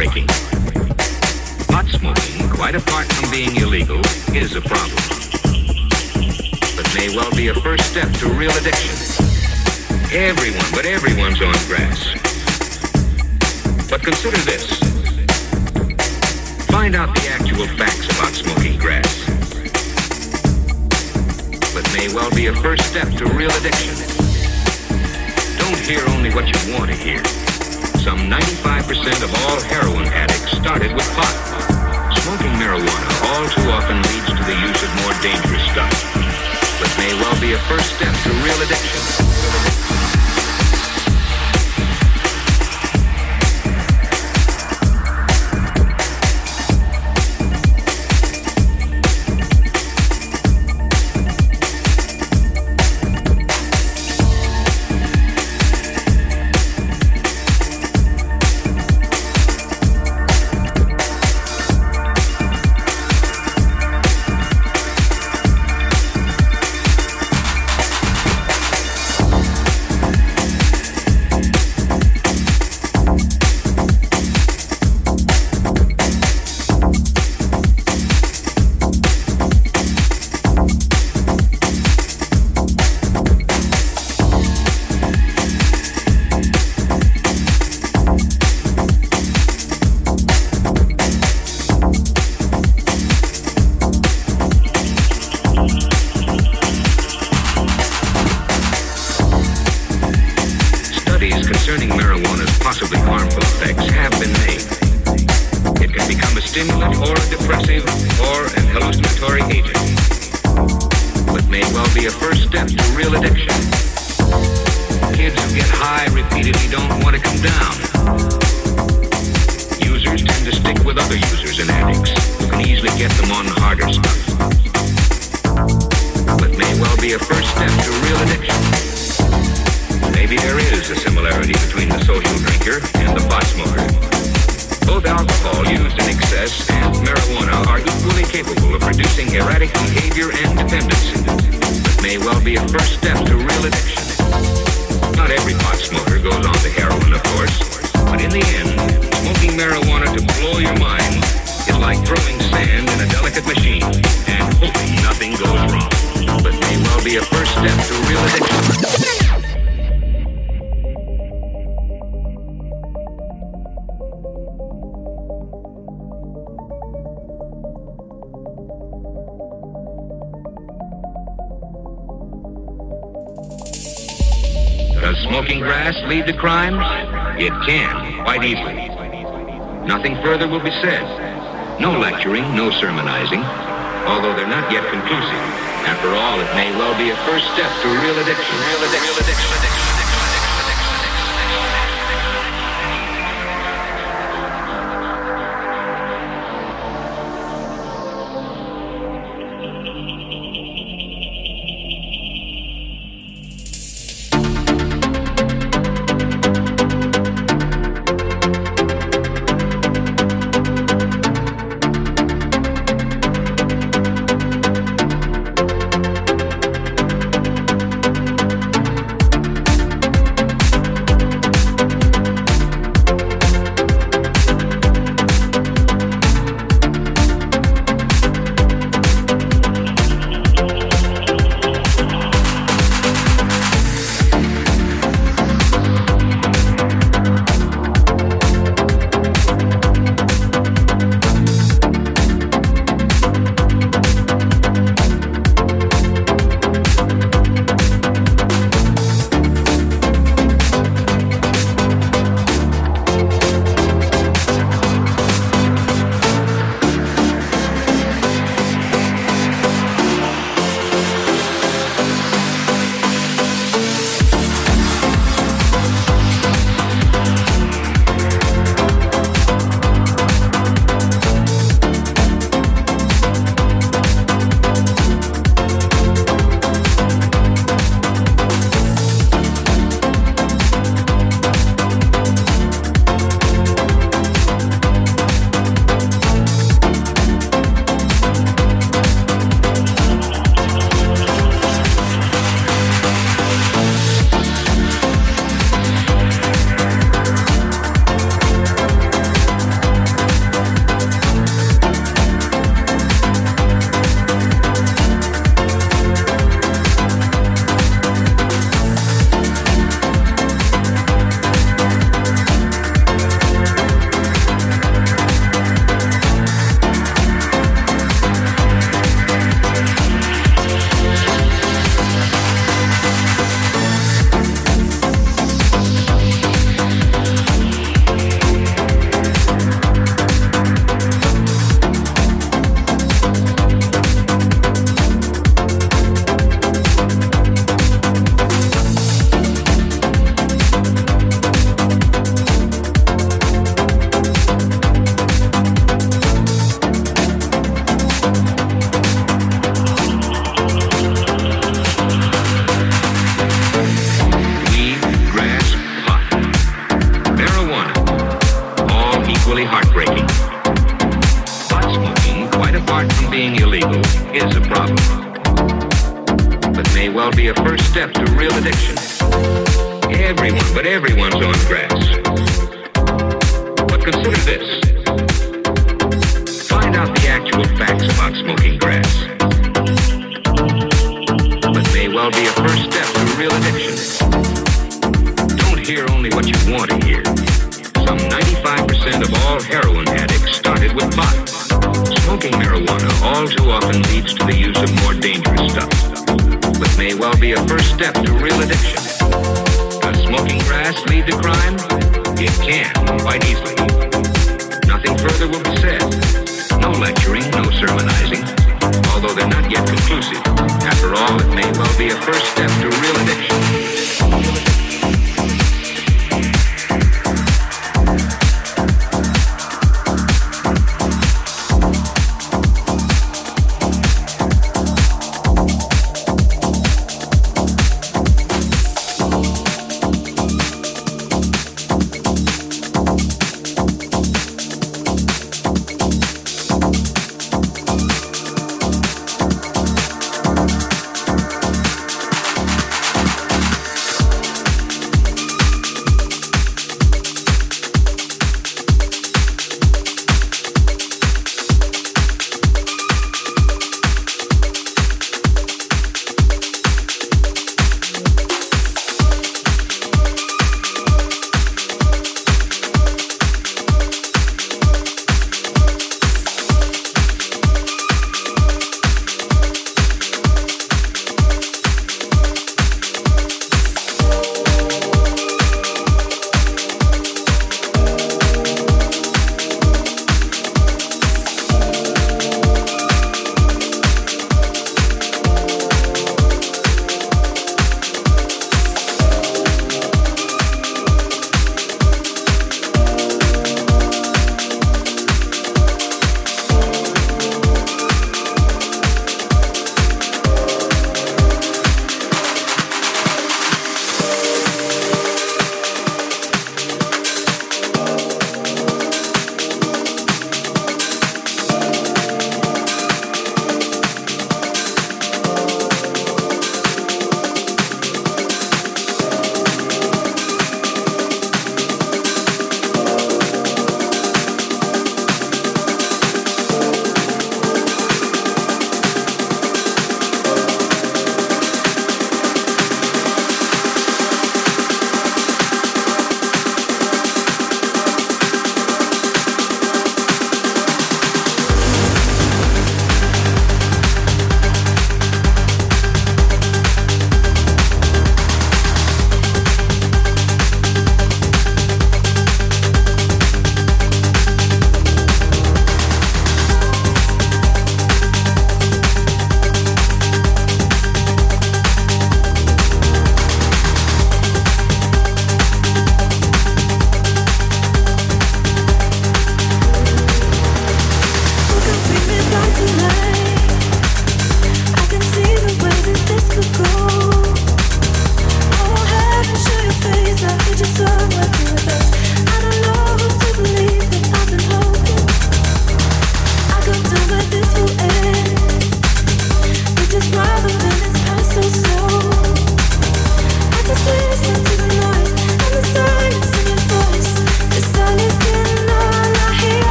heartbreaking. Pot smoking, quite apart from being illegal, is a problem. But may well be a first step to real addiction. Everyone, but everyone's on grass. But consider this. Find out the actual facts about smoking grass. But may well be a first step to real addiction. Don't hear only what you want to hear. Some 95% of all heroin addicts started with pot. Smoking marijuana all too often leads to the use of more dangerous stuff, but may well be a first step to real addiction. Erratic behavior and dependency, but may well be a first step to real addiction. Not every pot smoker goes on to heroin, of course, but in the end, smoking marijuana to blow your mind is like throwing sand in a delicate machine. And hoping nothing goes wrong, but may well be a first step to real addiction. Grass lead to crimes? It can, quite easily. Nothing further will be said. No lecturing, no sermonizing, although they're not yet conclusive. After all, it may well be a first step to real addiction. Real addiction. Real addiction.